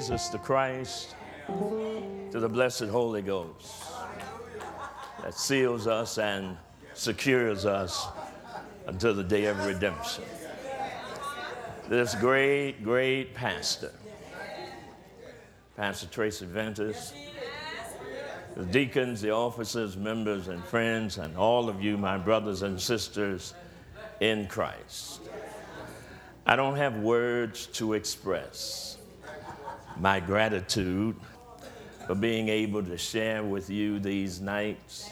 Jesus the Christ, to the blessed Holy Ghost that seals us and secures us until the day of redemption. This great, great pastor, Pastor Tracy Ventus, the deacons, the officers, members, and friends, and all of you, my brothers and sisters in Christ. I don't have words to express my gratitude for being able to share with you these nights,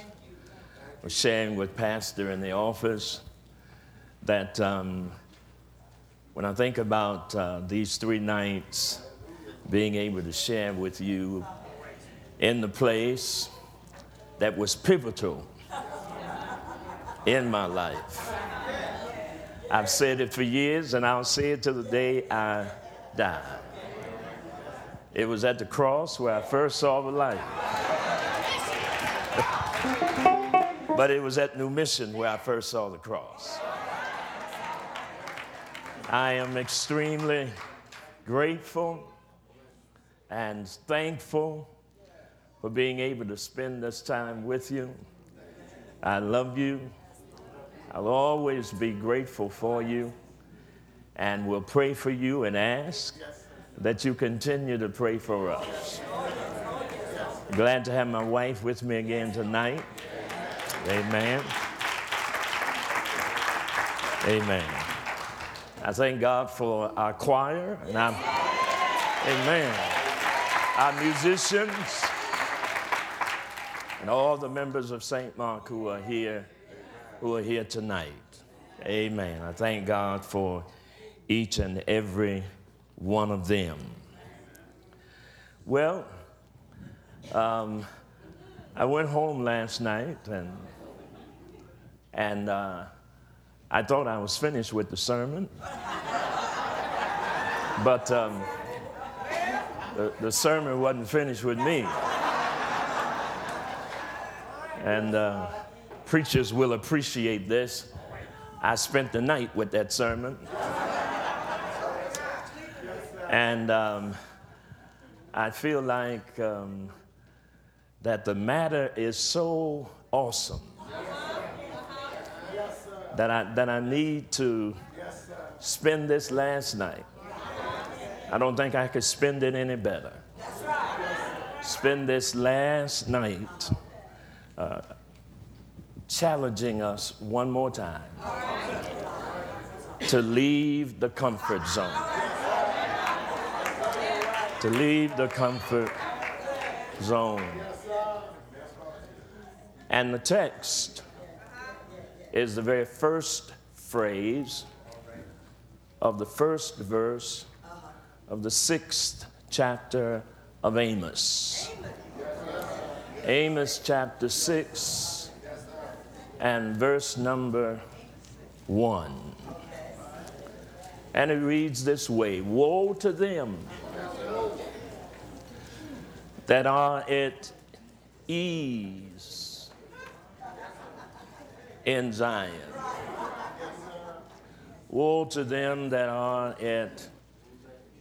or sharing with Pastor in the office, that um, when I think about uh, these three nights, being able to share with you in the place that was pivotal in my life. I've said it for years, and I'll say it till the day I die. It was at the cross where I first saw the light. but it was at New Mission where I first saw the cross. I am extremely grateful and thankful for being able to spend this time with you. I love you. I'll always be grateful for you and will pray for you and ask that you continue to pray for us. Glad to have my wife with me again tonight. Amen. Amen. I thank God for our choir and our, amen, our musicians and all the members of St. Mark who are here who are here tonight. Amen. I thank God for each and every one of them. Well, um, I went home last night and and uh, I thought I was finished with the sermon, but um, the, the sermon wasn't finished with me. And uh, preachers will appreciate this. I spent the night with that sermon. And um, I feel like um, that the matter is so awesome that I, that I need to spend this last night. I don't think I could spend it any better. Spend this last night uh, challenging us one more time to leave the comfort zone. To leave the comfort zone. And the text is the very first phrase of the first verse of the sixth chapter of Amos. Amos chapter 6 and verse number 1. And it reads this way Woe to them that are at ease in Zion. Woe to them that are at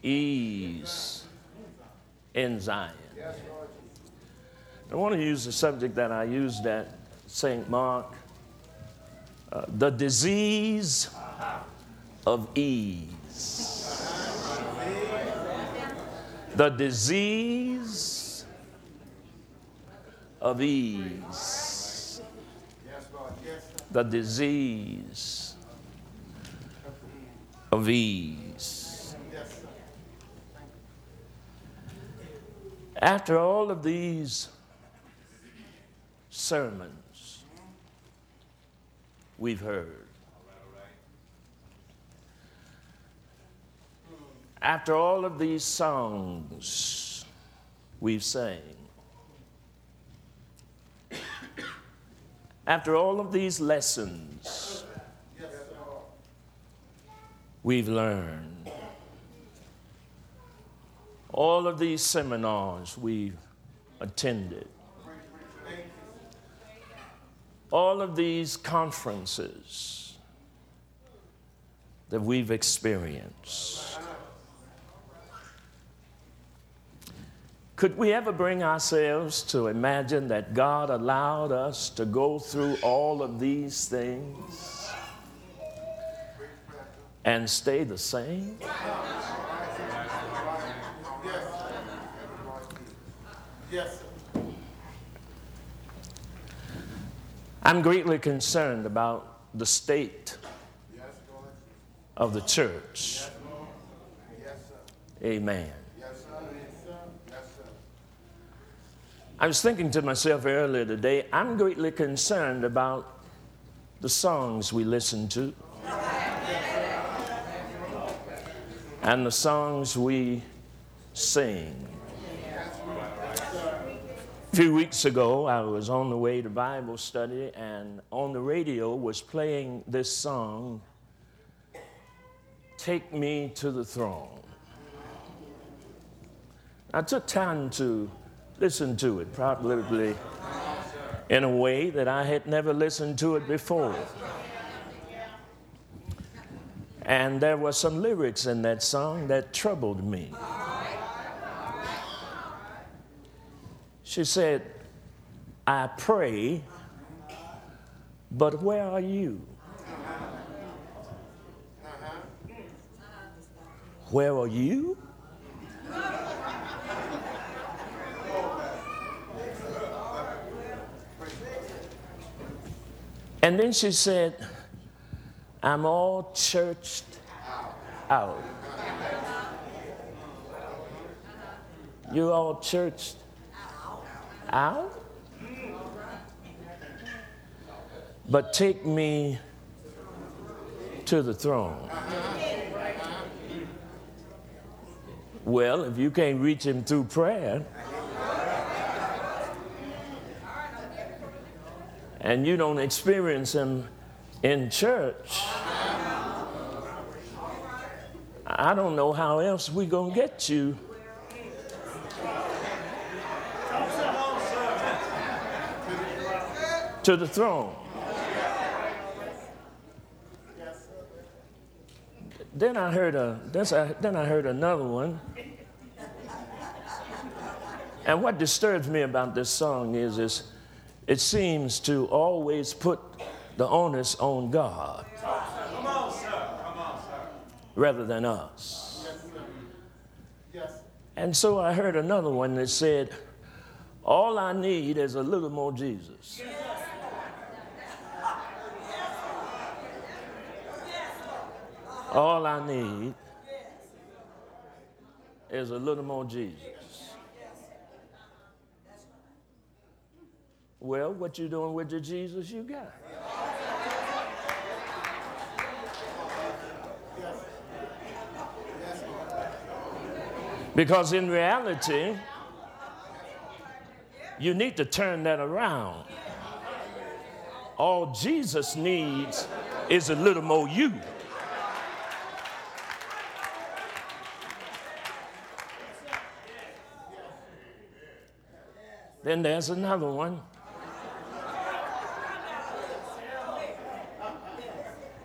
ease in Zion. I want to use the subject that I used at St. Mark uh, the disease of ease. The disease of ease. The disease of ease. After all of these sermons we've heard. After all of these songs we've sang, after all of these lessons we've learned, all of these seminars we've attended, all of these conferences that we've experienced. Could we ever bring ourselves to imagine that God allowed us to go through all of these things and stay the same? I'm greatly concerned about the state of the church. Amen. I was thinking to myself earlier today, I'm greatly concerned about the songs we listen to and the songs we sing. A few weeks ago, I was on the way to Bible study, and on the radio was playing this song, Take Me to the Throne. I took time to listen to it, probably in a way that I had never listened to it before. And there were some lyrics in that song that troubled me. She said, I pray, but where are you? Where are you? And then she said, I'm all churched out. You all churched out? But take me to the throne. Well, if you can't reach him through prayer, and you don't experience Him in church, I don't know how else we're going to get you. To the throne. Then I heard a, then I heard another one. And what disturbs me about this song is, is it seems to always put the onus on God rather than us. And so I heard another one that said, All I need is a little more Jesus. All I need is a little more Jesus. Well, what you doing with the Jesus you got? Because in reality, you need to turn that around. All Jesus needs is a little more you. Then there's another one.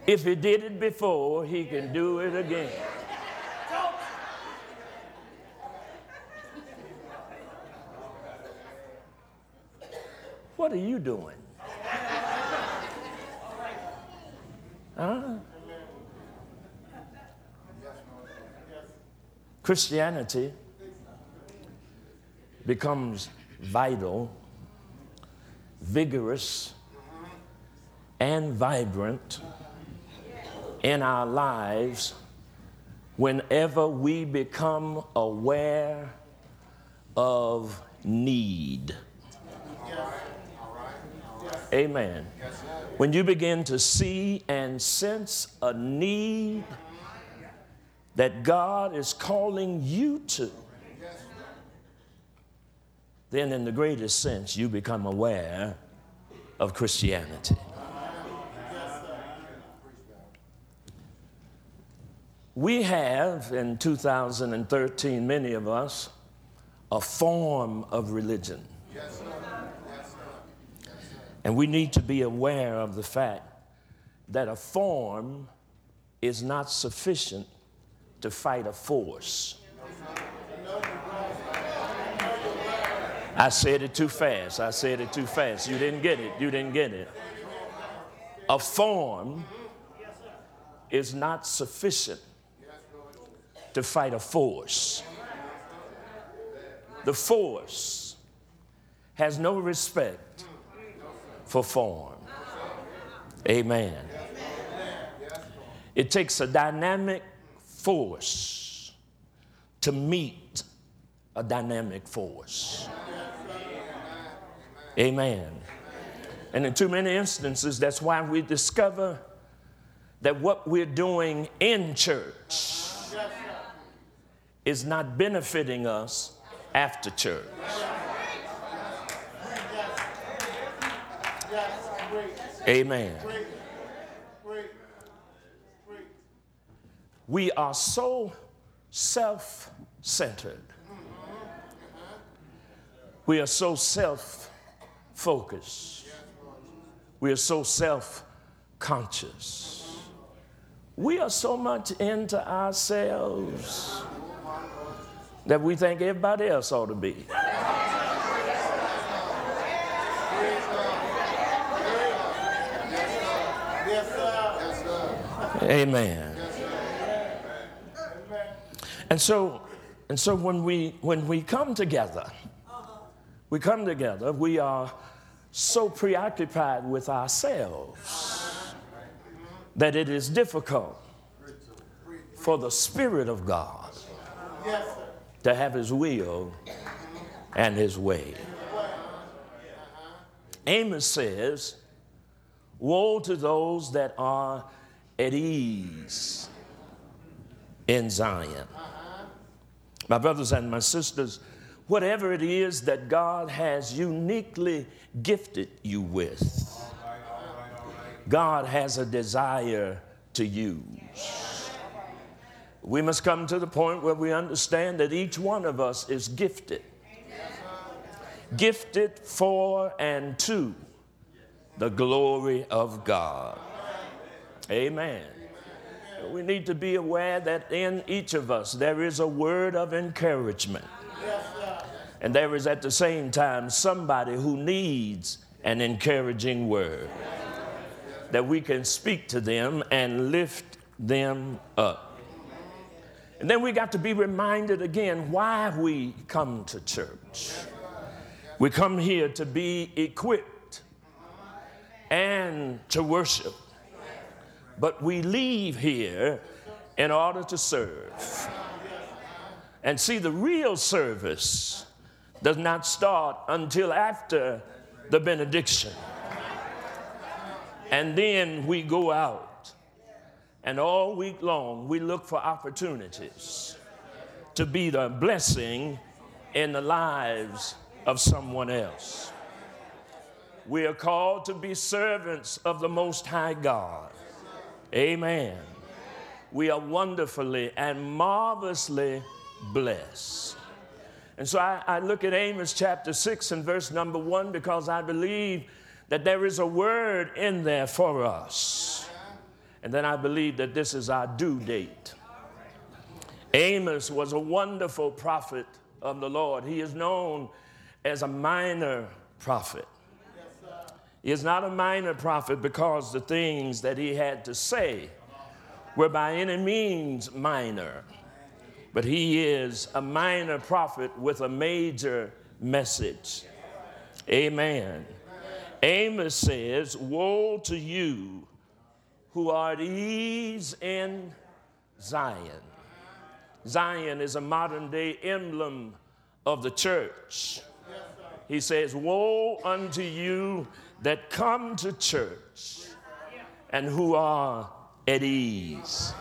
If he did it before, he can do it again. What are you doing? Huh? Christianity becomes vital, vigorous, and vibrant in our lives whenever we become aware of need. Amen. When you begin to see and sense a need that God is calling you to, then, in the greatest sense, you become aware of Christianity. We have in 2013, many of us, a form of religion. Yes, sir. Yes, sir. Yes, sir. And we need to be aware of the fact that a form is not sufficient to fight a force. I said it too fast. I said it too fast. You didn't get it. You didn't get it. A form is not sufficient to fight a force. The force has no respect for form. Amen. It takes a dynamic force to meet a dynamic force. Amen. And in too many instances, that's why we discover that what we're doing in church is not benefiting us after church. Amen. We are so self centered. We are so self focused. We are so self conscious. We are so much into ourselves that we think everybody else ought to be. Amen. And so, and so when we when we come together, we come together, we are so preoccupied with ourselves that it is difficult for the Spirit of God to have His will and His way. Amos says, Woe to those that are at ease in Zion. My brothers and my sisters, whatever it is that God has uniquely gifted you with, God has a desire to use. We must come to the point where we understand that each one of us is gifted. Gifted for and to the glory of God. Amen. We need to be aware that in each of us there is a word of encouragement. And there is at the same time somebody who needs an encouraging word that we can speak to them and lift them up. And then we got to be reminded again why we come to church. We come here to be equipped and to worship but we leave here in order to serve. And see, the real service does not start until after the benediction. And then we go out, and all week long we look for opportunities to be the blessing in the lives of someone else. We are called to be servants of the Most High God. Amen. We are wonderfully and marvelously blessed. And so I, I, look at Amos chapter 6 and verse number 1 because I believe that there is a word in there for us. And then I believe that this is our due date. Amos was a wonderful prophet of the Lord. He is known as a minor prophet. He is not a minor prophet because the things that he had to say were by any means minor, but he is a minor prophet with a major message. Amen. Amos says, Woe to you who are at ease in Zion. Zion is a modern day emblem of the church. He says, Woe unto you that come to church and who are at ease.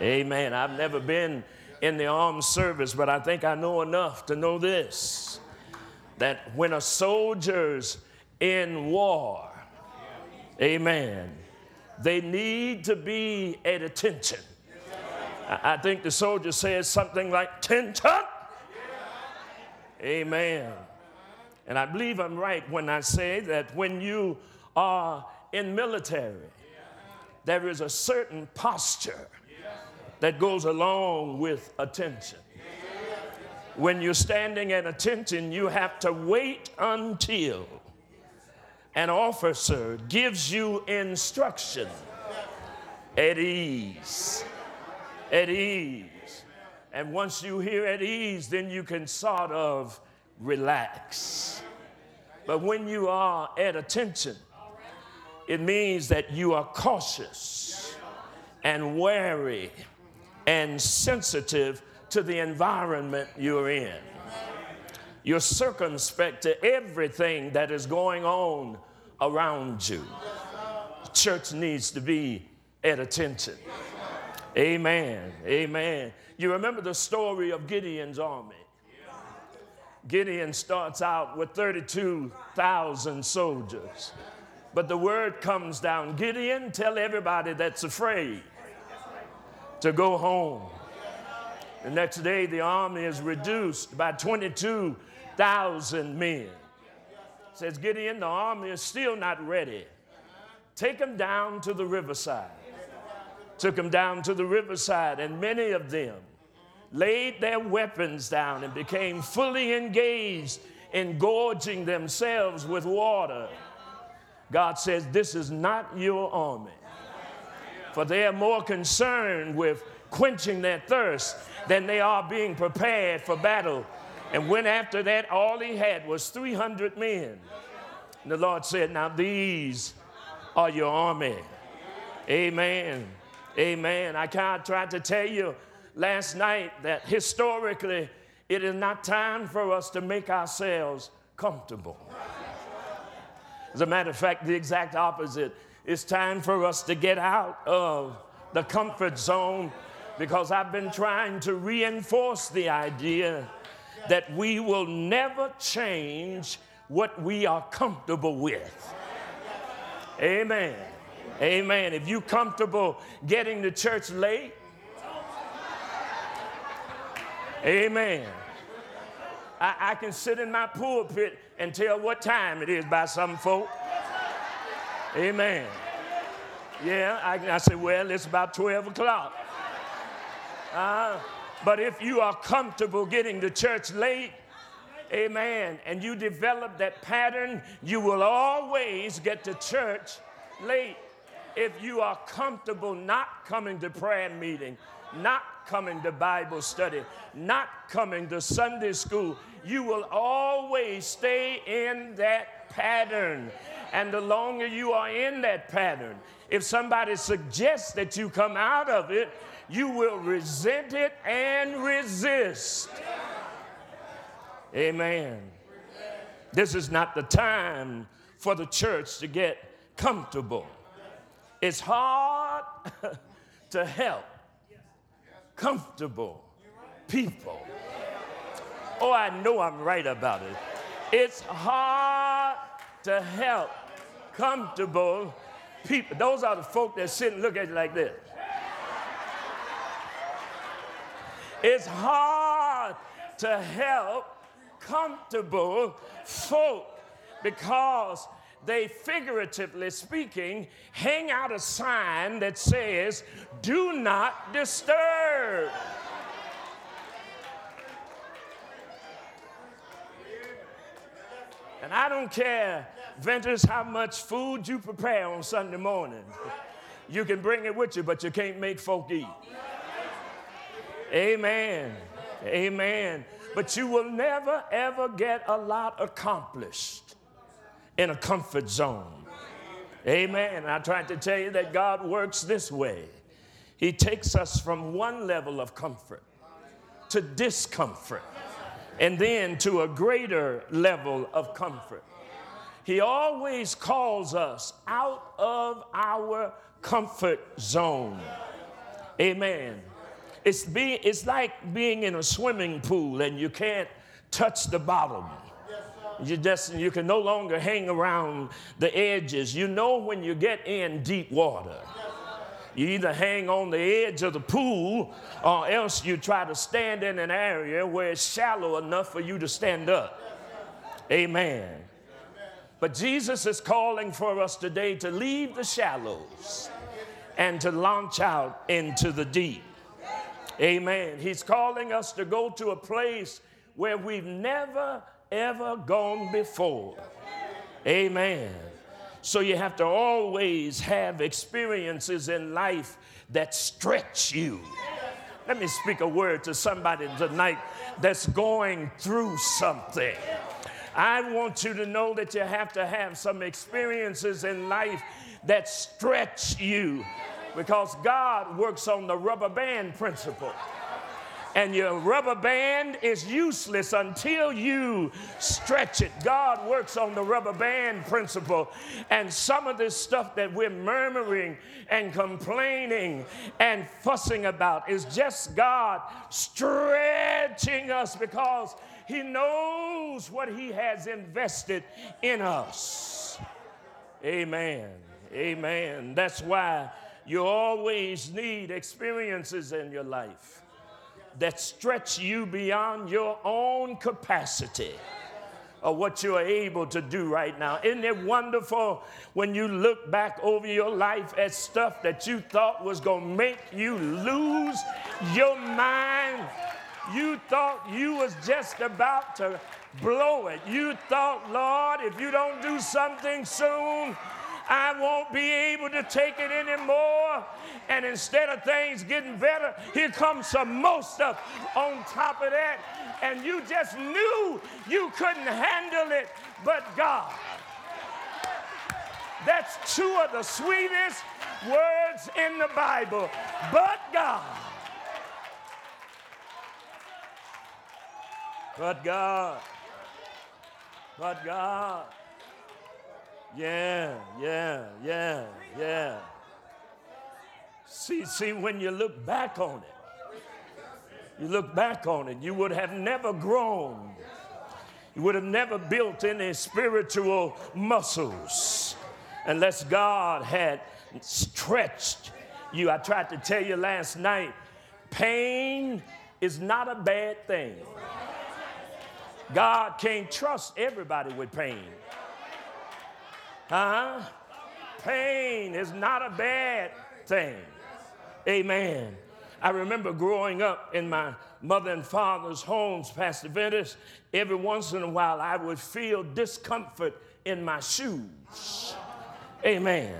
Amen. I've never been in the armed service, but I think I know enough to know this that when a soldier's in war, amen, they need to be at attention. I think the soldier says something like, Tension. Amen. And I believe I'm right when I say that when you are in military, there is a certain posture that goes along with attention. When you're standing at attention, you have to wait until an officer gives you instruction at ease. At ease. And once you hear at ease, then you can sort of relax. But when you are at attention, it means that you are cautious and wary and sensitive to the environment you're in. You're circumspect to everything that is going on around you. Church needs to be at attention. Amen. Amen. You remember the story of Gideon's army. Gideon starts out with 32,000 soldiers. But the word comes down Gideon, tell everybody that's afraid to go home. The next day, the army is reduced by 22,000 men. Says Gideon, the army is still not ready. Take them down to the riverside. Took them down to the riverside, and many of them laid their weapons down and became fully engaged in gorging themselves with water. God says, This is not your army. For they are more concerned with quenching their thirst than they are being prepared for battle. And when after that, all he had was 300 men. And the Lord said, Now these are your army. Amen. Amen. I kind of tried to tell you last night that historically, it is not time for us to make ourselves comfortable. As a matter of fact, the exact opposite. It's time for us to get out of the comfort zone because I've been trying to reinforce the idea that we will never change what we are comfortable with. Amen. Amen. If you comfortable getting to church late, Amen. I, I, can sit in my pulpit and tell what time it is by some folk. Amen. Yeah, I, I say, well, it's about 12 o'clock. Uh, but if you are comfortable getting to church late, amen, and you develop that pattern, you will always get to church late. If you are comfortable not coming to prayer meeting, not coming to Bible study, not coming to Sunday school, you will always stay in that pattern. And the longer you are in that pattern, if somebody suggests that you come out of it, you will resent it and resist. Amen. This is not the time for the church to get comfortable. It's hard to help comfortable people. Oh, I know I'm right about it. It's hard to help comfortable people. Those are the folk that sit and look at you like this. It's hard to help comfortable folk because they, figuratively speaking, hang out a sign that says, Do not disturb. And I don't care, Venters, how much food you prepare on Sunday morning. You can bring it with you, but you can't make folk eat. Amen. Amen. But you will never, ever get a lot accomplished in a comfort zone. Amen. I tried to tell you that God works this way He takes us from one level of comfort to discomfort and then to a greater level of comfort. He always calls us out of our comfort zone. Amen. It's, be, it's like being in a swimming pool and you can't touch the bottom. You just you can no longer hang around the edges. You know when you get in deep water. You either hang on the edge of the pool or else you try to stand in an area where it's shallow enough for you to stand up. Amen. But Jesus is calling for us today to leave the shallows and to launch out into the deep. Amen. He's calling us to go to a place where we've never, ever gone before. Amen. So you have to always have experiences in life that stretch you. Let me speak a word to somebody tonight that's going through something. I want you to know that you have to have some experiences in life that stretch you because God works on the rubber band principle and your rubber band is useless until you stretch it. God works on the rubber band principle. And some of this stuff that we're murmuring and complaining and fussing about is just God stretching us because He knows what He has invested in us. Amen. Amen. That's why you always need experiences in your life that stretch you beyond your own capacity of what you're able to do right now. Isn't it wonderful when you look back over your life at stuff that you thought was going to make you lose your mind? You thought you was just about to blow it. You thought, Lord, if you don't do something soon, I won't be able to take it anymore. And instead of things getting better, here comes some more stuff on top of that. And you just knew you couldn't handle it, but God. That's two of the sweetest words in the Bible. But God. But God. But God. Yeah, yeah, yeah, yeah. See, see, when you look back on it, you look back on it, you would have never grown. You would have never built any spiritual muscles unless God had stretched you. I tried to tell you last night pain is not a bad thing. God can't trust everybody with pain. Huh? Pain is not a bad thing. Amen. I remember growing up in my mother and father's homes, Pastor Ventus, every once in a while I would feel discomfort in my shoes. Amen.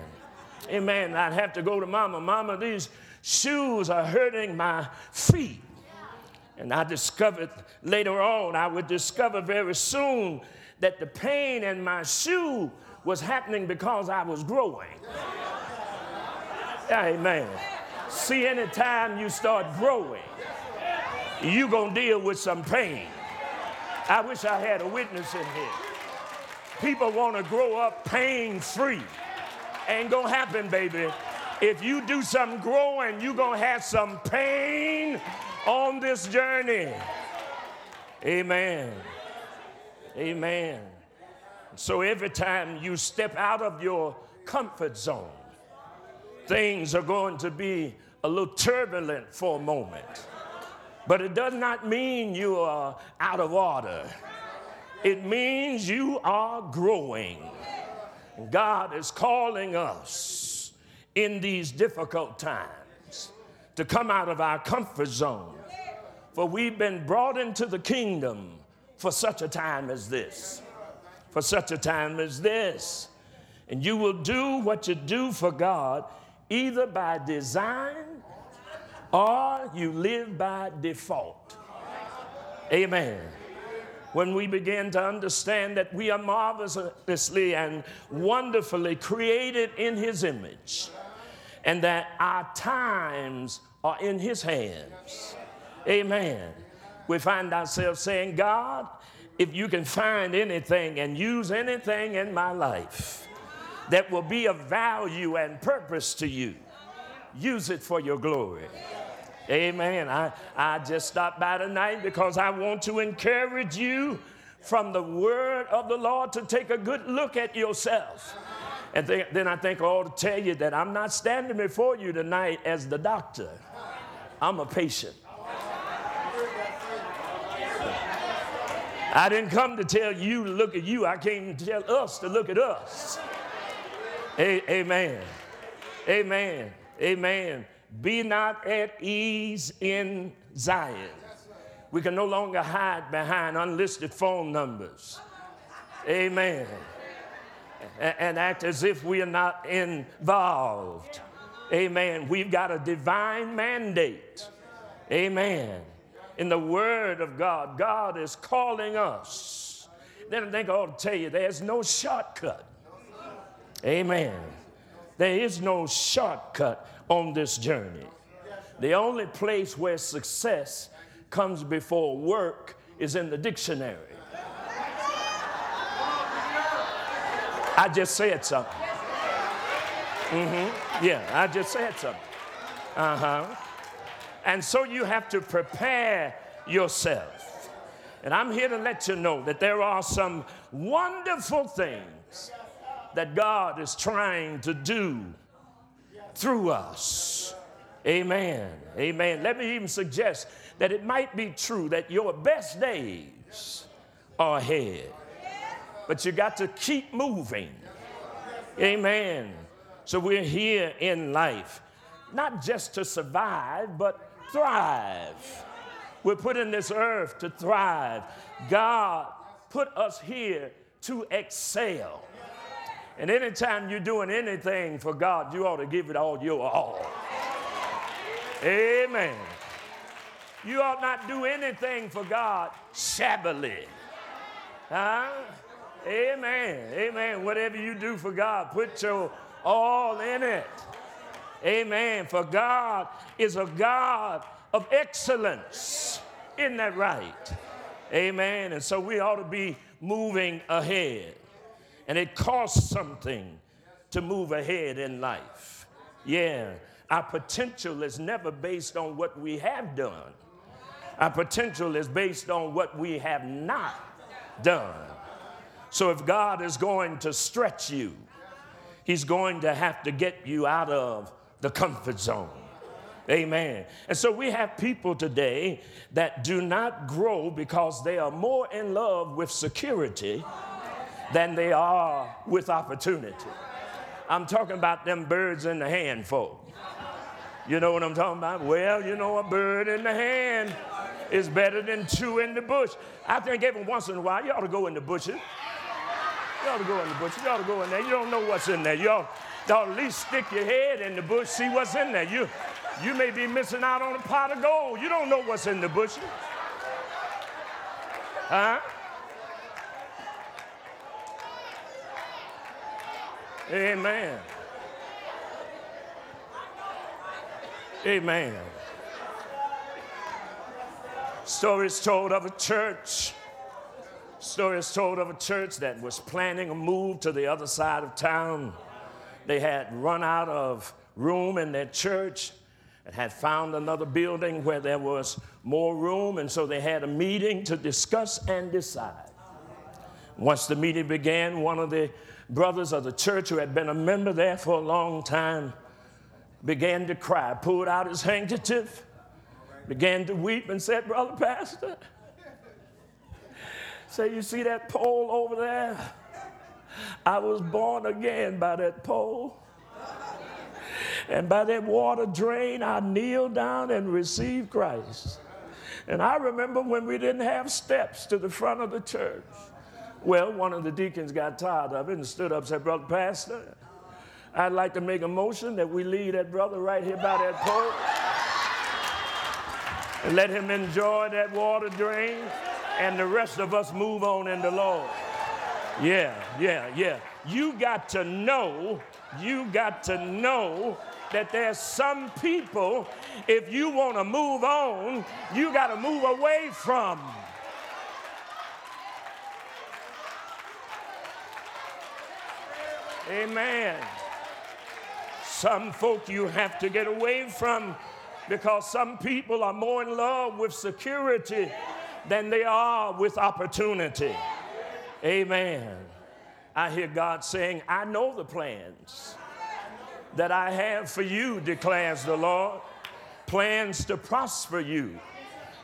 Amen. I'd have to go to mama, mama, these shoes are hurting my feet. And I discovered later on, I would discover very soon that the pain in my shoe was happening because I was growing. Amen. See, anytime you start growing, you're going to deal with some pain. I wish I had a witness in here. People want to grow up pain free. Ain't going to happen, baby. If you do some growing, you're going to have some pain on this journey. Amen. Amen. So every time you step out of your comfort zone, things are going to be a little turbulent for a moment. But it does not mean you are out of order. It means you are growing. God is calling us in these difficult times to come out of our comfort zone. For we've been brought into the kingdom for such a time as this for such a time as this. And you will do what you do for God either by design or you live by default. Amen. When we begin to understand that we are marvelously and wonderfully created in His image, and that our times are in His hands. Amen. We find ourselves saying, God, if you can find anything and use anything in my life that will be of value and purpose to you, use it for your glory. Amen. I, I just stopped by tonight because I want to encourage you from the word of the Lord to take a good look at yourself. And th- then I think I ought to tell you that I'm not standing before you tonight as the doctor, I'm a patient. I didn't come to tell you to look at you. I came to tell us to look at us. A- amen. Amen. Amen. Be not at ease in Zion. We can no longer hide behind unlisted phone numbers. Amen. And act as if we are not involved. Amen. We've got a divine mandate. Amen. In the Word of God, God is calling us. Then I think I ought to tell you there's no shortcut. Amen. There is no shortcut on this journey. The only place where success comes before work is in the dictionary. I just said something. Mm-hmm. Yeah, I just said something. Uh huh. And so you have to prepare yourself. And I'm here to let you know that there are some wonderful things that God is trying to do through us. Amen. Amen. Let me even suggest that it might be true that your best days are ahead, but you got to keep moving. Amen. So we're here in life, not just to survive, but thrive. We're put in this earth to thrive. God put us here to excel. And anytime you're doing anything for God, you ought to give it all your all. Amen. You ought not do anything for God shabbily. Huh? Amen. Amen. Whatever you do for God, put your all in it. Amen. For God is a God of excellence. Isn't that right? Amen. And so we ought to be moving ahead. And it costs something to move ahead in life. Yeah. Our potential is never based on what we have done. Our potential is based on what we have not done. So if God is going to stretch you, He's going to have to get you out of the comfort zone. Amen. And so we have people today that do not grow because they are more in love with security than they are with opportunity. I'm talking about them birds in the hand folk. You know what I'm talking about? Well, you know, a bird in the hand is better than two in the bush. I think every once in a while, you ought to go in the bushes. You ought to go in the bushes. You ought to go in there. You don't know what's in there. You ought, ought at least stick your head in the bush, see what's in there. You, you may be missing out on a pot of gold. You don't know what's in the bushes. Huh? Amen. Amen. Stories told of a church. Stories told of a church that was planning a move to the other side of town. They had run out of room in their church and had found another building where there was more room, and so they had a meeting to discuss and decide. Once the meeting began, one of the brothers of the church who had been a member there for a long time began to cry, pulled out his handkerchief, began to weep, and said, Brother Pastor, say, you see that pole over there? I was born again by that pole. And by that water drain, I kneeled down and received Christ. And I remember when we didn't have steps to the front of the church. Well, one of the deacons got tired of it and stood up and said, Brother Pastor, I'd like to make a motion that we leave that brother right here by that pole and let him enjoy that water drain and the rest of us move on in the Lord. Yeah, yeah, yeah. You got to know, you got to know that there's some people, if you want to move on, you got to move away from. Amen. Some folk you have to get away from because some people are more in love with security than they are with opportunity. Amen. I hear God saying, I know the plans that I have for you, declares the Lord. Plans to prosper you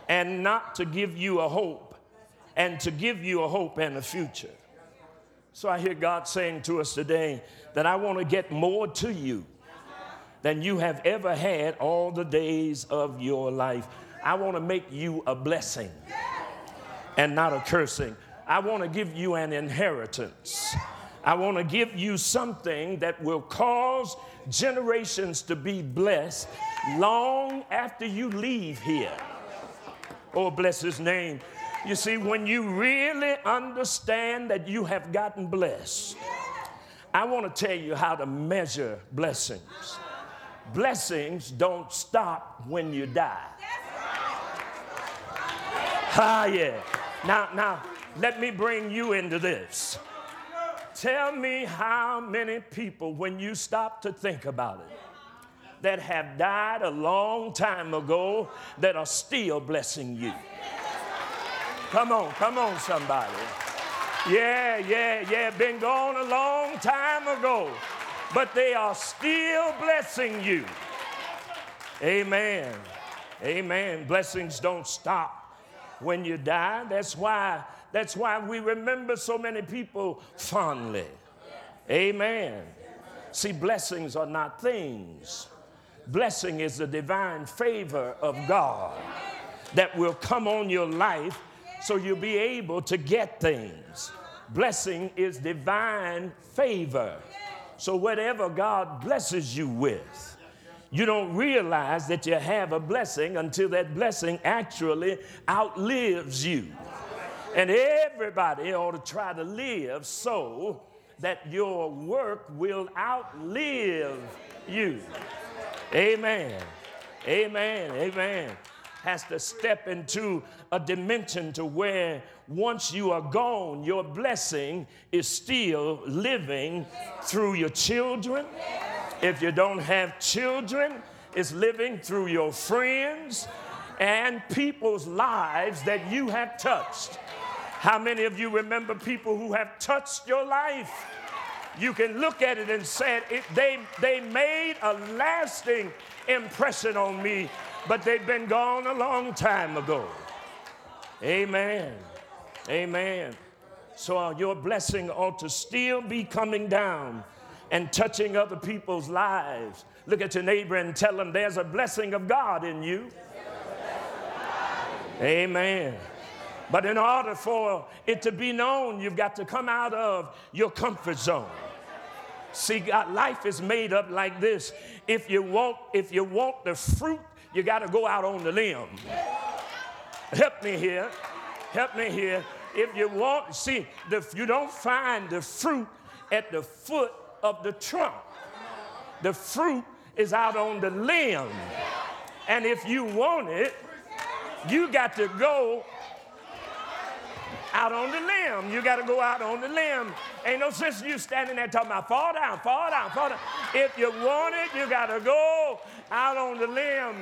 and not to give you a hope, and to give you a hope and a future. So I hear God saying to us today that I want to get more to you than you have ever had all the days of your life. I want to make you a blessing and not a cursing. I want to give you an inheritance. I want to give you something that will cause generations to be blessed long after you leave here. Oh, bless his name. You see, when you really understand that you have gotten blessed, I want to tell you how to measure blessings. Blessings don't stop when you die. Ah, yeah. Now, now, let me bring you into this. Tell me how many people, when you stop to think about it, that have died a long time ago that are still blessing you. Come on, come on, somebody. Yeah, yeah, yeah, been gone a long time ago, but they are still blessing you. Amen. Amen. Blessings don't stop when you die. That's why that's why we remember so many people fondly. Amen. See, blessings are not things. Blessing is the divine favor of God that will come on your life so you'll be able to get things. Blessing is divine favor. So, whatever God blesses you with, you don't realize that you have a blessing until that blessing actually outlives you. And everybody ought to try to live so that your work will outlive you. Amen. Amen. Amen. Has to step into a dimension to where once you are gone, your blessing is still living through your children. If you don't have children, it's living through your friends and people's lives that you have touched. How many of you remember people who have touched your life? You can look at it and say, it, they, they made a lasting impression on me, but they've been gone a long time ago. Amen. Amen. So your blessing ought to still be coming down and touching other people's lives. Look at your neighbor and tell them there's a blessing of God in you. Amen. But in order for it to be known, you've got to come out of your comfort zone. See, God, life is made up like this. If you want, if you want the fruit, you got to go out on the limb. Help me here. Help me here. If you want, see, the, you don't find the fruit at the foot of the trunk. The fruit is out on the limb. And if you want it, you got to go out on the limb. You got to go out on the limb. Ain't no sense in you standing there talking about fall down, fall down, fall down. If you want it, you got to go out on the limb.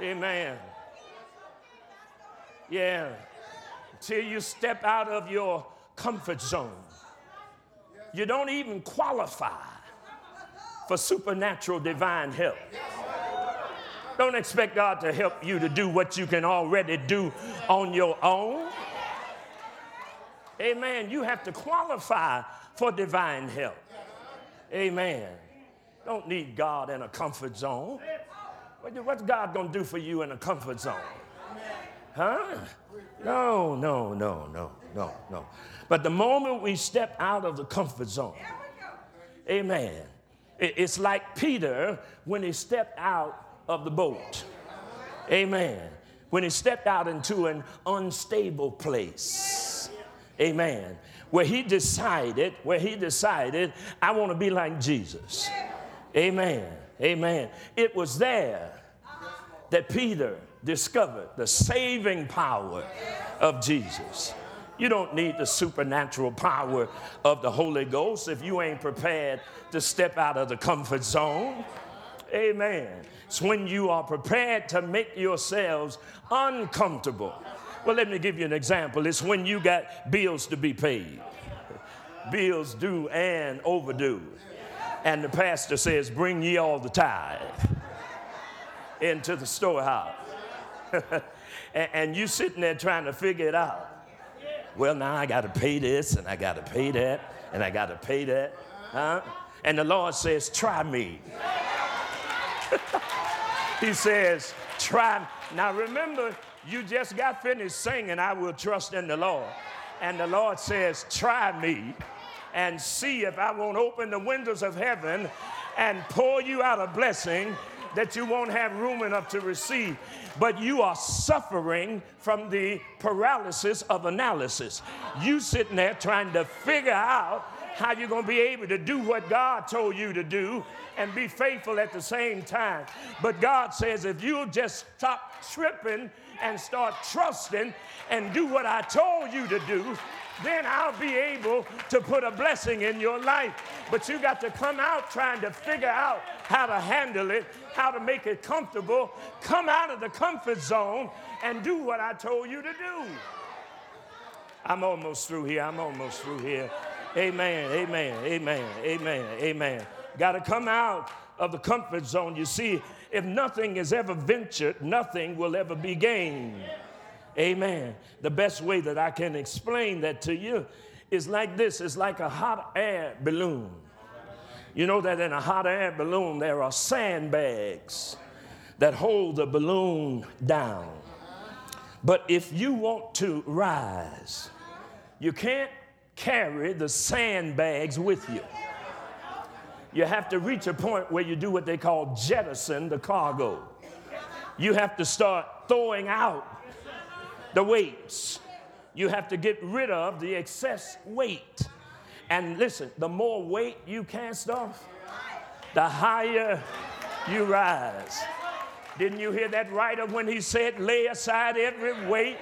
Amen. Yeah. Till you step out of your comfort zone. You don't even qualify for supernatural divine help. Don't expect God to help you to do what you can already do on your own. Amen. You have to qualify for divine help. Amen. Don't need God in a comfort zone. What's God going to do for you in a comfort zone? Huh? No, no, no, no, no, no. But the moment we step out of the comfort zone, amen, it's like Peter when he stepped out of the boat. Amen. When he stepped out into an unstable place. Amen. Where he decided, where he decided, I want to be like Jesus. Amen. Amen. It was there that Peter discovered the saving power of Jesus. You don't need the supernatural power of the Holy Ghost if you ain't prepared to step out of the comfort zone. Amen. It's when you are prepared to make yourselves uncomfortable. Well, let me give you an example. It's when you got bills to be paid, bills due and overdue. And the pastor says, Bring ye all the tithe into the storehouse. and you sitting there trying to figure it out. Well, now I got to pay this and I got to pay that and I got to pay that. Huh? And the Lord says, Try me he says, try. Now remember, you just got finished singing, I will trust in the Lord. And the Lord says, try me and see if I won't open the windows of heaven and pour you out a blessing that you won't have room enough to receive. But you are suffering from the paralysis of analysis. You sitting there trying to figure out how you're going to be able to do what God told you to do and be faithful at the same time. But God says, if you'll just stop tripping and start trusting and do what I told you to do, then I'll be able to put a blessing in your life. But you got to come out trying to figure out how to handle it, how to make it comfortable. Come out of the comfort zone and do what I told you to do. I'm almost through here. I'm almost through here. Amen, amen, amen, amen, amen. Got to come out of the comfort zone. You see, if nothing is ever ventured, nothing will ever be gained. Amen. The best way that I can explain that to you is like this it's like a hot air balloon. You know that in a hot air balloon, there are sandbags that hold the balloon down. But if you want to rise, you can't carry the sandbags with you. You have to reach a point where you do what they call jettison the cargo. You have to start throwing out the weights. You have to get rid of the excess weight. And listen, the more weight you cast off, the higher you rise. Didn't you hear that writer when he said, Lay aside every weight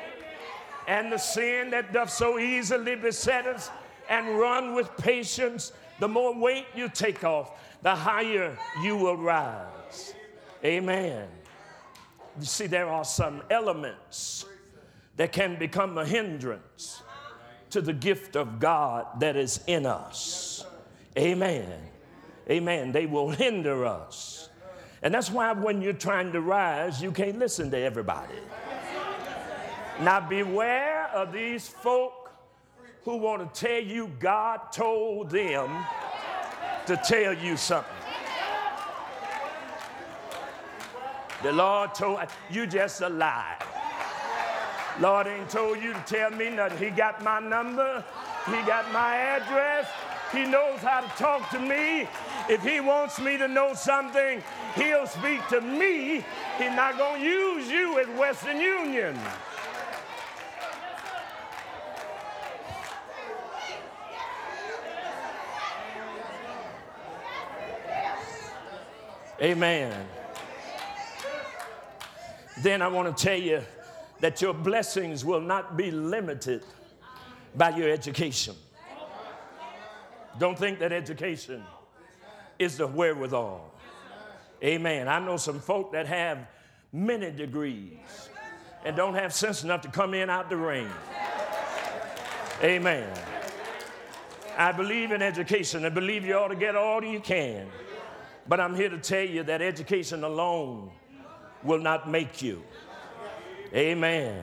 and the sin that doth so easily beset us, and run with patience? The more weight you take off, the higher you will rise. Amen. You see, there are some elements that can become a hindrance to the gift of God that is in us. Amen. Amen. They will hinder us. And that's why when you're trying to rise, you can't listen to everybody. Now, beware of these folk who want to tell you God told them to tell you something. The Lord told you just a lie. Lord ain't told you to tell me nothing. He got my number, He got my address, He knows how to talk to me. If He wants me to know something, He'll speak to me. He's not going to use you at Western Union. Amen. Then I want to tell you that your blessings will not be limited by your education. Don't think that education is the wherewithal. Amen. I know some folk that have many degrees and don't have sense enough to come in out the rain. Amen. I believe in education. I believe you ought to get all you can. But I'm here to tell you that education alone will not make you. Amen.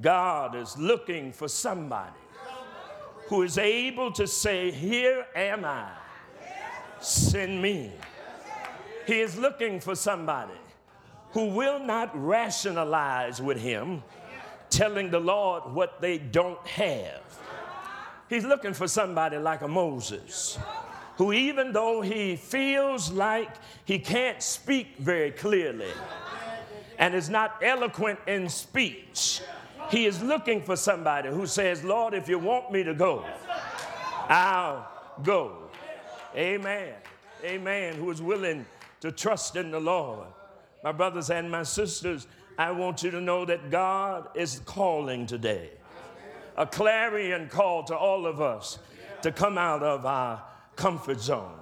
God is looking for somebody who is able to say, Here am I, send me. He is looking for somebody who will not rationalize with him, telling the Lord what they don't have. He's looking for somebody like a Moses, who, even though he feels like he can't speak very clearly, and is not eloquent in speech. He is looking for somebody who says, Lord, if you want me to go, I'll go. Amen. Amen. Who is willing to trust in the Lord. My brothers and my sisters, I want you to know that God is calling today. A clarion call to all of us to come out of our comfort zone.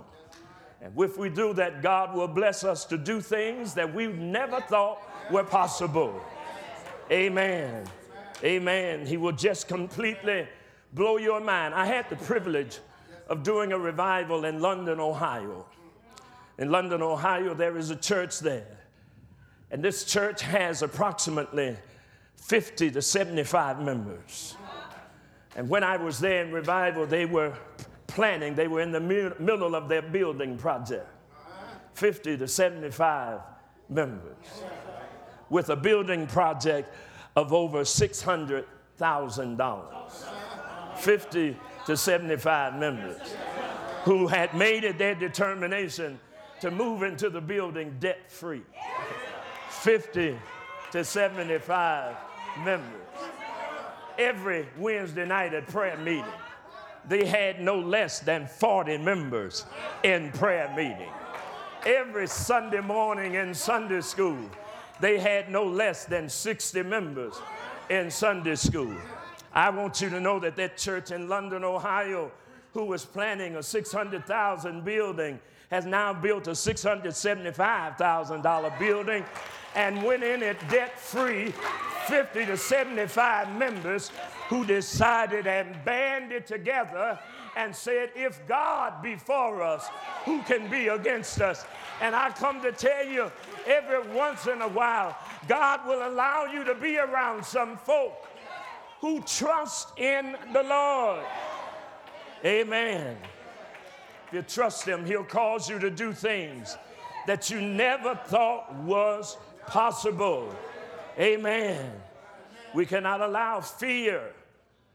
And if we do that, God will bless us to do things that we never thought were possible. Amen. Amen. He will just completely blow your mind. I had the privilege of doing a revival in London, Ohio. In London, Ohio, there is a church there. And this church has approximately 50 to 75 members. And when I was there in revival, they were planning, they were in the middle of their building project. 50 to 75 members with a building project of over $600,000. 50 to 75 members who had made it their determination to move into the building debt free. 50 to 75 members. Every Wednesday night at prayer meeting, they had no less than 40 members in prayer meeting. Every Sunday morning in Sunday school, they had no less than 60 members in Sunday school. I want you to know that that church in London, Ohio, who was planning a 600,000 building, has now built a $675,000 building and went in it debt free 50 to 75 members who decided and banded together and said, If God be for us, who can be against us? And I come to tell you, every once in a while, God will allow you to be around some folk who trust in the Lord. Amen. You trust Him, He'll cause you to do things that you never thought was possible. Amen. We cannot allow fear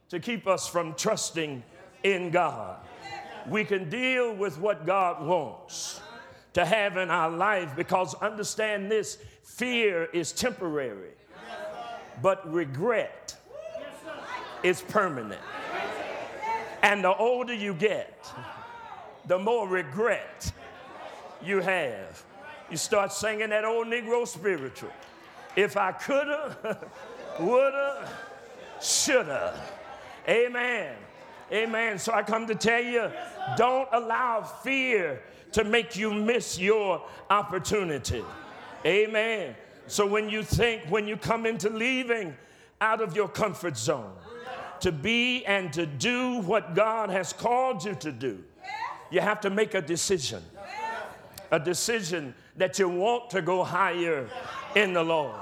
to keep us from trusting in God. We can deal with what God wants to have in our life because understand this fear is temporary, but regret is permanent. And the older you get, the more regret you have. You start singing that old Negro spiritual. If I coulda, woulda, shoulda. Amen. Amen. So I come to tell you don't allow fear to make you miss your opportunity. Amen. So when you think, when you come into leaving out of your comfort zone, to be and to do what God has called you to do, you have to make a decision. A decision that you want to go higher in the Lord.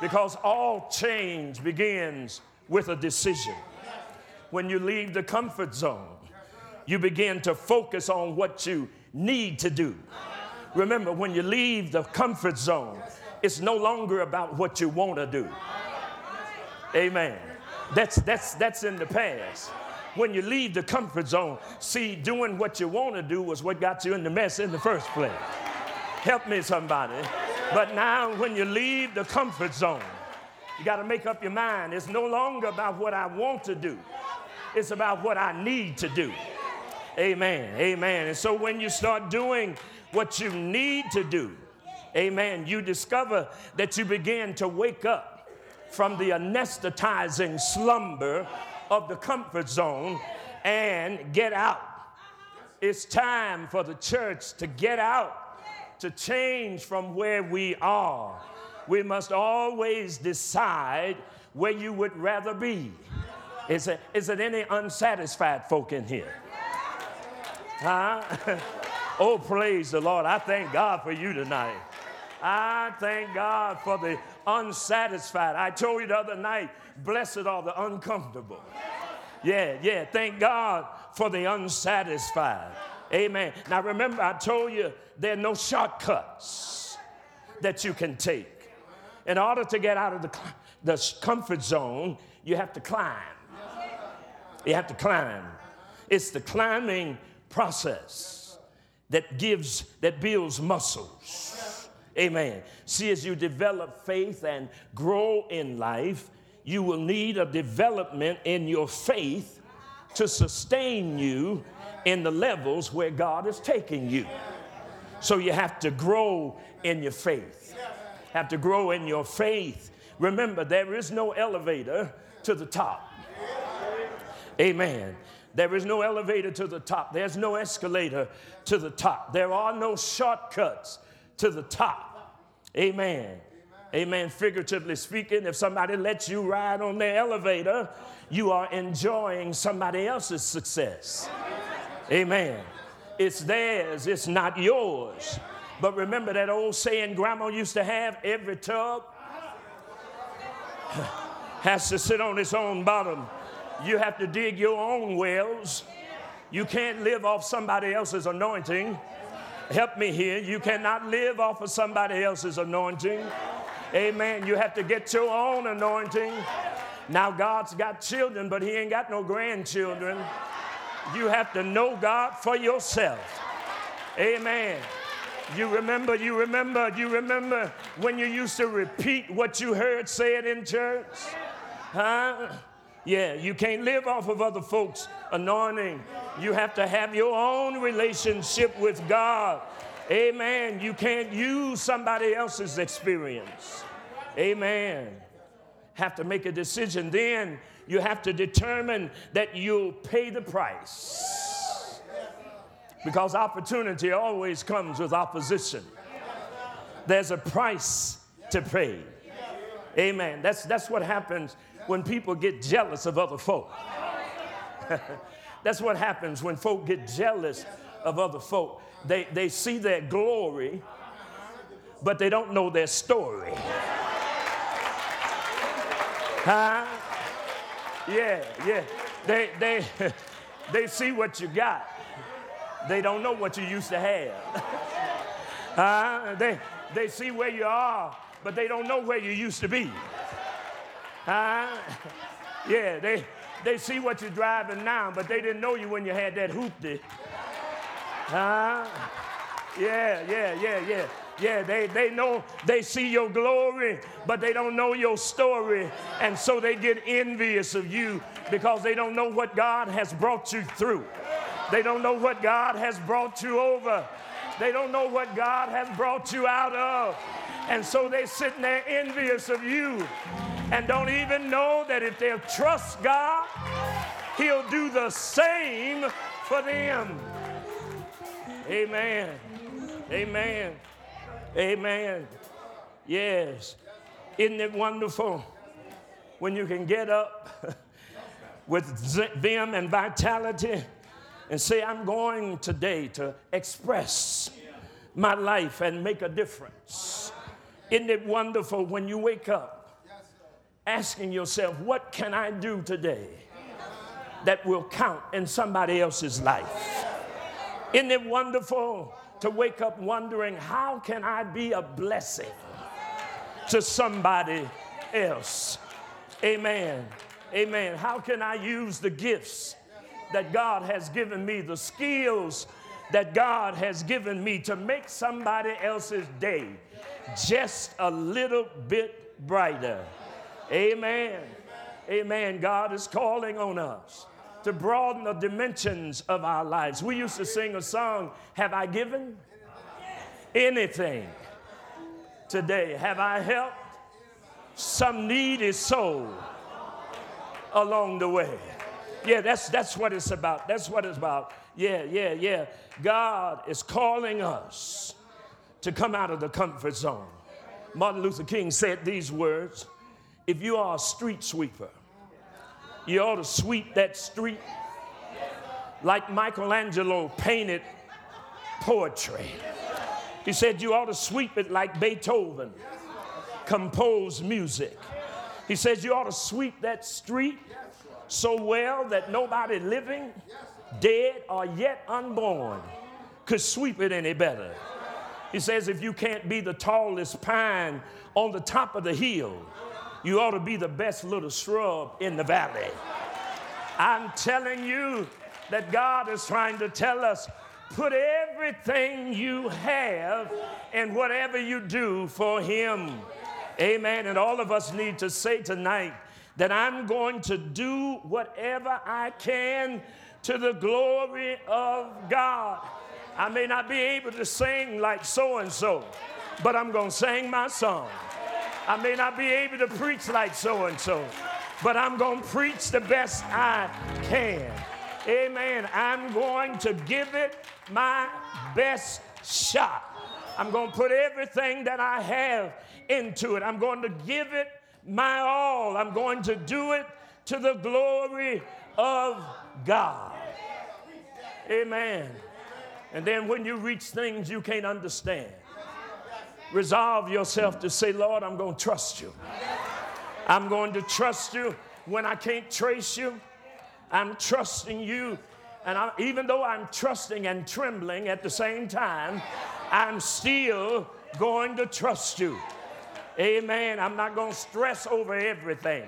Because all change begins with a decision. When you leave the comfort zone, you begin to focus on what you need to do. Remember, when you leave the comfort zone, it's no longer about what you want to do. Amen. That's, that's, that's in the past. When you leave the comfort zone, see, doing what you want to do was what got you in the mess in the first place. Help me, somebody. But now, when you leave the comfort zone, you got to make up your mind. It's no longer about what I want to do, it's about what I need to do. Amen. Amen. And so when you start doing what you need to do, amen, you discover that you begin to wake up from the anesthetizing slumber of the comfort zone and get out. It's time for the church to get out, to change from where we are. We must always decide where you would rather be. Is, it, is it any unsatisfied folk in here? Huh? oh, praise the Lord. I thank God for you tonight. I thank God for the unsatisfied. I told you the other night, blessed are the uncomfortable. Yeah, yeah. Thank God for the unsatisfied. Amen. Now remember, I told you there are no shortcuts that you can take. In order to get out of the, the comfort zone, you have to climb. You have to climb. It's the climbing process that gives, that builds muscles. Amen. See, as you develop faith and grow in life, you will need a development in your faith to sustain you in the levels where God is taking you. So you have to grow in your faith. Have to grow in your faith. Remember, there is no elevator to the top. Amen. There is no elevator to the top. There's no escalator to the top. There are no shortcuts to the top. Amen. Amen. Figuratively speaking, if somebody lets you ride on their elevator, you are enjoying somebody else's success. Amen. It's theirs, it's not yours. But remember that old saying grandma used to have every tub has to sit on its own bottom. You have to dig your own wells. You can't live off somebody else's anointing. Help me here. You cannot live off of somebody else's anointing. Amen. You have to get your own anointing. Now, God's got children, but He ain't got no grandchildren. You have to know God for yourself. Amen. You remember, you remember, you remember when you used to repeat what you heard said in church? Huh? Yeah, you can't live off of other folks' anointing. You have to have your own relationship with God. Amen. You can't use somebody else's experience. Amen. Have to make a decision. Then you have to determine that you'll pay the price. Because opportunity always comes with opposition. There's a price to pay. Amen. That's, that's what happens when people get jealous of other folk. That's what happens when folk get jealous of other folk. They, they see their glory, but they don't know their story. Huh? Yeah, yeah. They, they, they see what you got. They don't know what you used to have. huh? They, they see where you are, but they don't know where you used to be. Huh? Yeah, they, they see what you're driving now, but they didn't know you when you had that hoopty. Huh? Yeah, yeah, yeah, yeah. Yeah, they, they know, they see your glory, but they don't know your story. And so they get envious of you because they don't know what God has brought you through. They don't know what God has brought you over. They don't know what God has brought you out of. And so they're sitting there envious of you and don't even know that if they'll trust God, He'll do the same for them. Amen. Amen. Amen. Yes. Isn't it wonderful when you can get up with vim and vitality and say, I'm going today to express my life and make a difference? Isn't it wonderful when you wake up asking yourself, what can I do today that will count in somebody else's life? Isn't it wonderful to wake up wondering, how can I be a blessing to somebody else? Amen. Amen. How can I use the gifts that God has given me, the skills that God has given me to make somebody else's day just a little bit brighter? Amen. Amen. God is calling on us to broaden the dimensions of our lives. We used to sing a song, Have I given anything today? Have I helped some needy soul along the way? Yeah, that's, that's what it's about. That's what it's about. Yeah, yeah, yeah. God is calling us to come out of the comfort zone. Martin Luther King said these words if you are a street sweeper, you ought to sweep that street like Michelangelo painted poetry. He said you ought to sweep it like Beethoven composed music. He says you ought to sweep that street so well that nobody living, dead, or yet unborn could sweep it any better. He says if you can't be the tallest pine on the top of the hill, you ought to be the best little shrub in the valley. I'm telling you that God is trying to tell us put everything you have and whatever you do for Him. Amen. And all of us need to say tonight that I'm going to do whatever I can to the glory of God. I may not be able to sing like so and so, but I'm going to sing my song. I may not be able to preach like so and so, but I'm going to preach the best I can. Amen. I'm going to give it my best shot. I'm going to put everything that I have into it. I'm going to give it my all. I'm going to do it to the glory of God. Amen. And then when you reach things you can't understand, resolve yourself to say, Lord, I'm going to trust you. I'm going to trust you when I can't trace you. I'm trusting you And I, even though I'm trusting and trembling at the same time, I'm still going to trust you. Amen. I'm not going to stress over everything.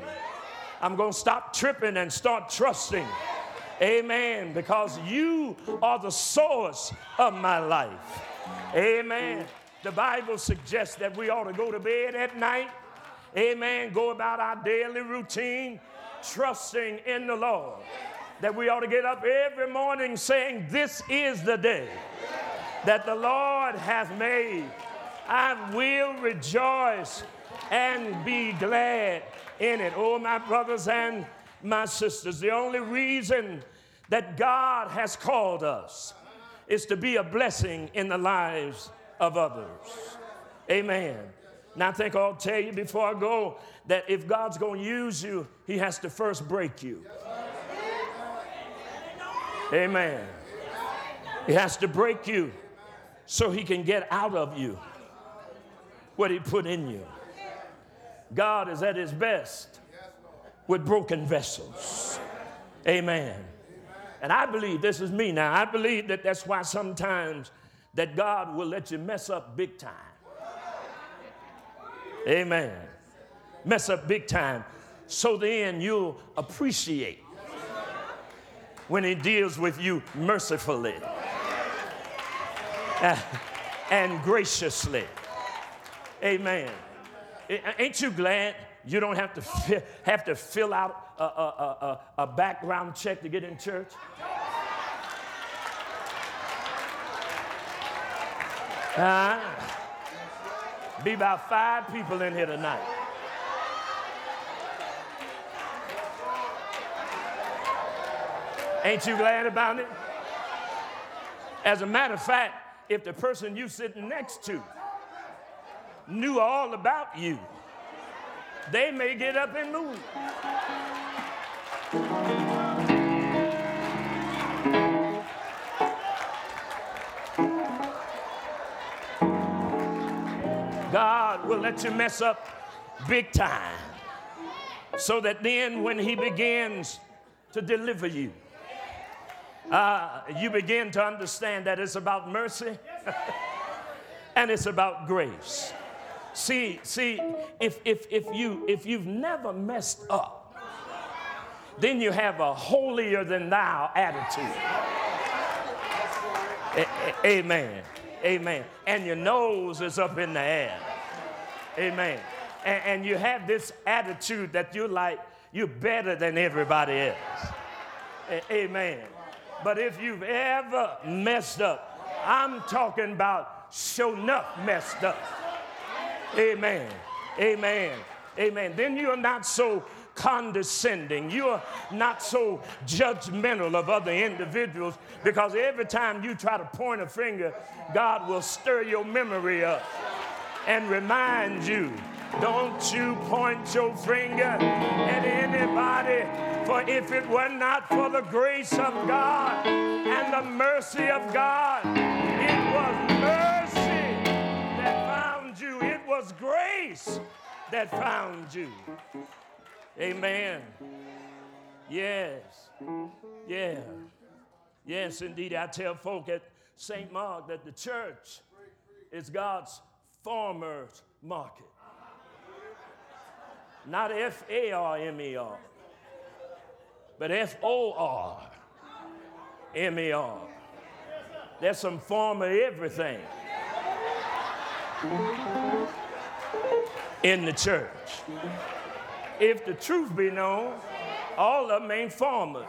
I'm going to stop tripping and start trusting. Amen. Because you are the source of my life. Amen. The Bible suggests that we ought to go to bed at night. Amen. Go about our daily routine, trusting in the Lord. That we ought to get up every morning saying, This is the day that the Lord hath made. I will rejoice and be glad in it. Oh, my brothers and my sisters, the only reason that God has called us is to be a blessing in the lives of others. Amen. Now, I think I'll tell you before I go that if God's going to use you, He has to first break you. Amen. He has to break you so He can get out of you what He put in you. God is at His best with broken vessels. Amen. And I believe this is me now. I believe that that's why sometimes that God will let you mess up big time. Amen. Mess up big time. So then you'll appreciate when He deals with you mercifully and graciously. Amen. Ain't you glad you don't have to, fi- have to fill out a, a, a, a background check to get in church? Uh, be about five people in here tonight. Ain't you glad about it? As a matter of fact, if the person you sitting next to knew all about you, they may get up and move. Let you mess up big time so that then when He begins to deliver you, uh, you begin to understand that it's about mercy and it's about grace. See, see, if, if, if, you, if you've never messed up, then you have a holier than thou attitude. A- amen. Amen. And your nose is up in the air. Amen. And, and you have this attitude that you're like, you're better than everybody else. Amen. But if you've ever messed up, I'm talking about show enough messed up. Amen. Amen. Amen. Then you're not so condescending. You're not so judgmental of other individuals because every time you try to point a finger, God will stir your memory up and remind you don't you point your finger at anybody, for if it were not for the grace of God and the mercy of God, it was mercy that found you, it was grace that found you. Amen. Yes. Yeah. Yes, indeed. I tell folk at St. Mark that the church is God's farmer's market. Not F A R M E R, but F O R M E R. There's some farmer everything in the church. If the truth be known, all of them ain't farmers.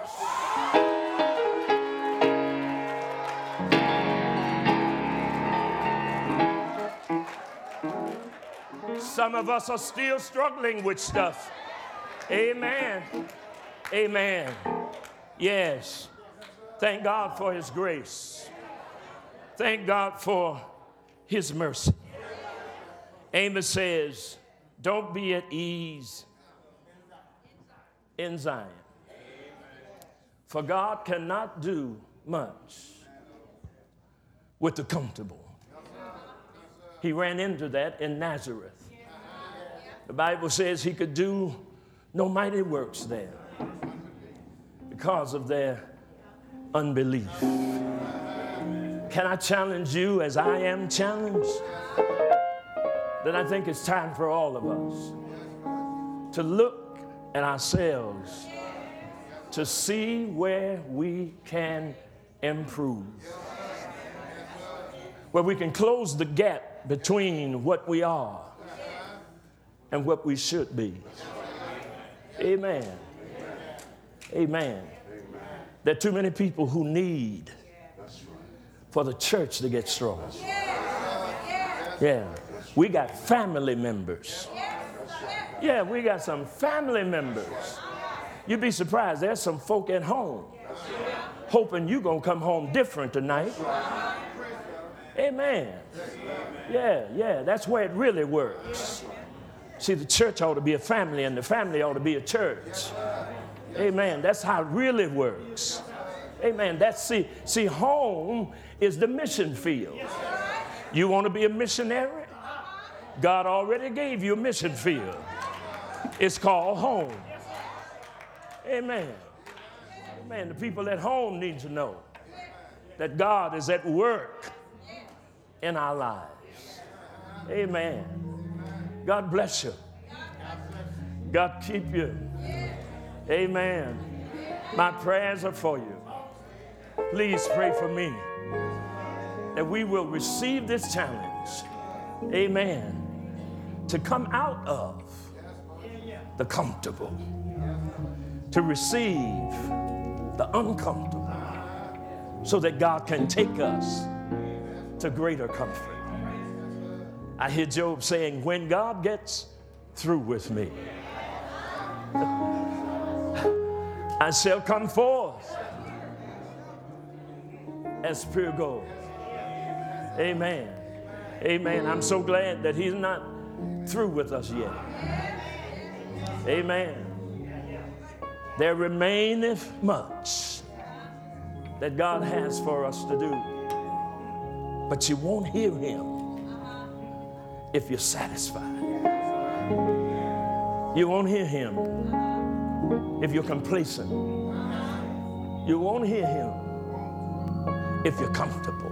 Some of us are still struggling with stuff. Amen. Amen. Yes. Thank God for His grace. Thank God for His mercy. Amos says, Don't be at ease in Zion. For God cannot do much with the comfortable. He ran into that in Nazareth. The Bible says he could do no mighty works there because of their unbelief. Can I challenge you as I am challenged? That I think it's time for all of us to look at ourselves to see where we can improve, where we can close the gap between what we are and what we should be. Amen. Amen. There are too many people who need for the church to get strong. Yeah. We got family members. Yeah, we got some family members. You'd be surprised, there's some folk at home hoping you're going to come home different tonight. Amen. Yeah, yeah, that's where it really works. See, the church ought to be a family, and the family ought to be a church. Amen. That's how it really works. Amen. That's see, see, home is the mission field. You want to be a missionary? God already gave you a mission field. It's called home. Amen. Amen. The people at home need to know that God is at work in our lives. Amen. God bless you. God keep you. Amen. My prayers are for you. Please pray for me that we will receive this challenge. Amen. To come out of the comfortable, to receive the uncomfortable, so that God can take us to greater comfort. I hear Job saying, When God gets through with me, I shall come forth as pure gold. Amen. Amen. I'm so glad that He's not through with us yet. Amen. There remaineth much that God has for us to do. But you won't hear Him if you're satisfied. You won't hear Him if you're complacent. You won't hear Him if you're comfortable.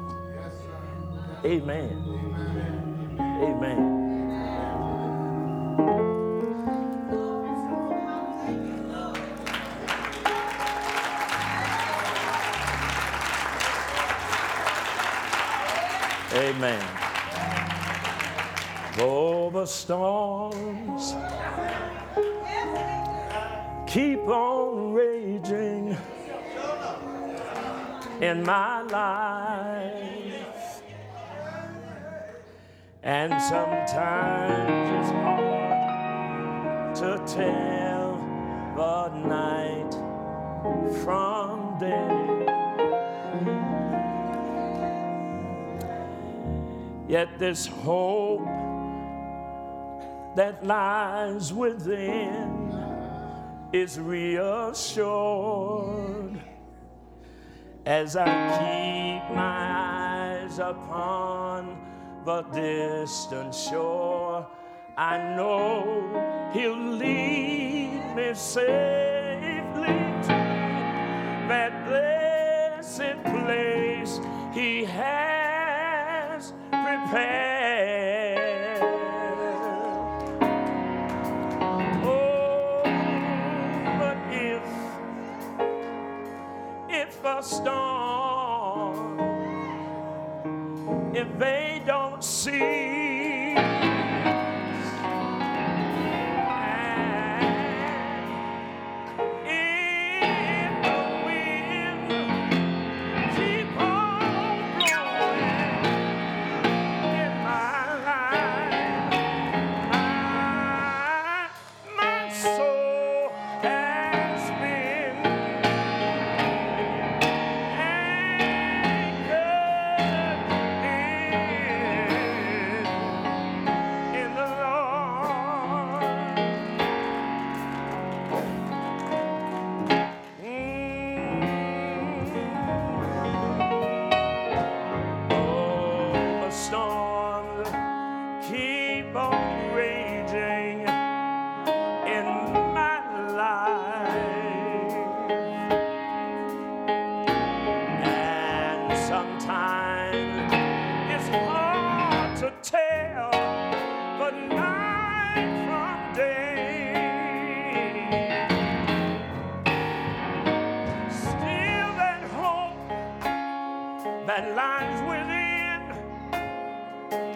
Amen. Amen. Amen. The storms keep on raging in my life, and sometimes it's hard to tell the night from day. Yet this hope that lies within is reassured as I keep my eyes upon the distant shore. I know He'll lead me safely to that blessed place He has prepared. Storm, if they don't see,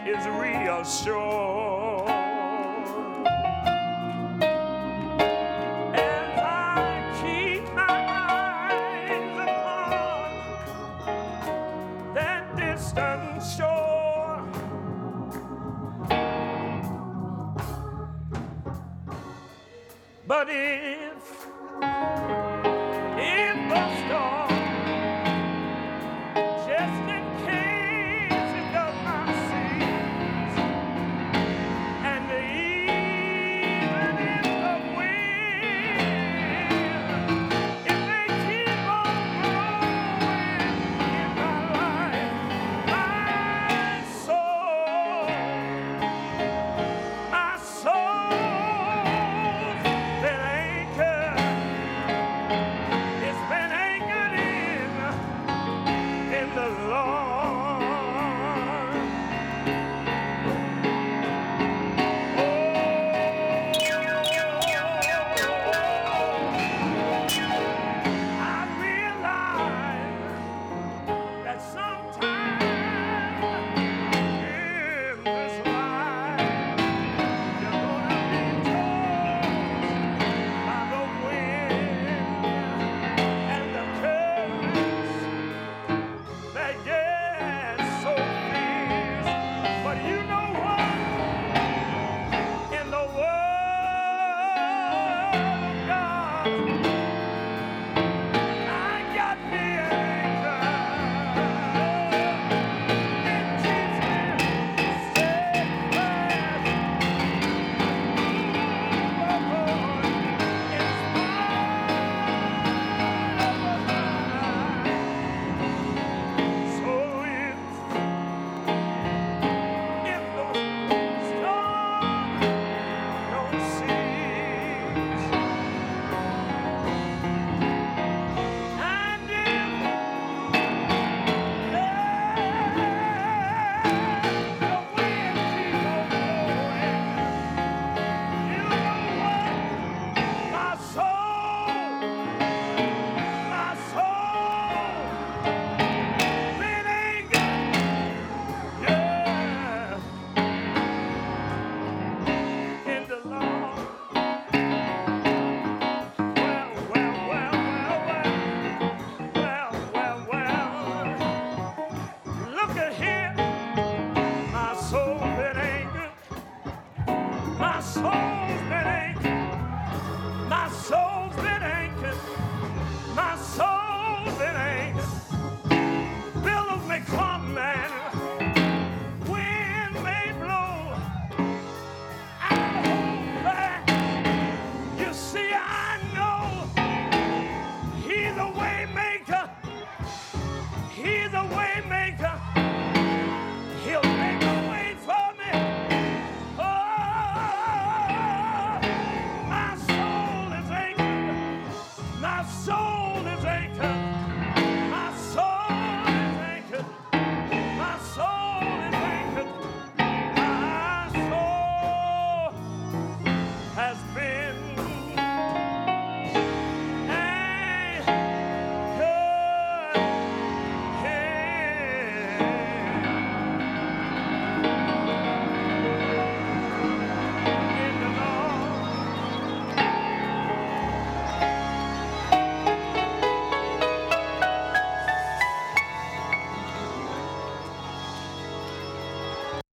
the shore. As I keep my eyes upon that distant shore. But if,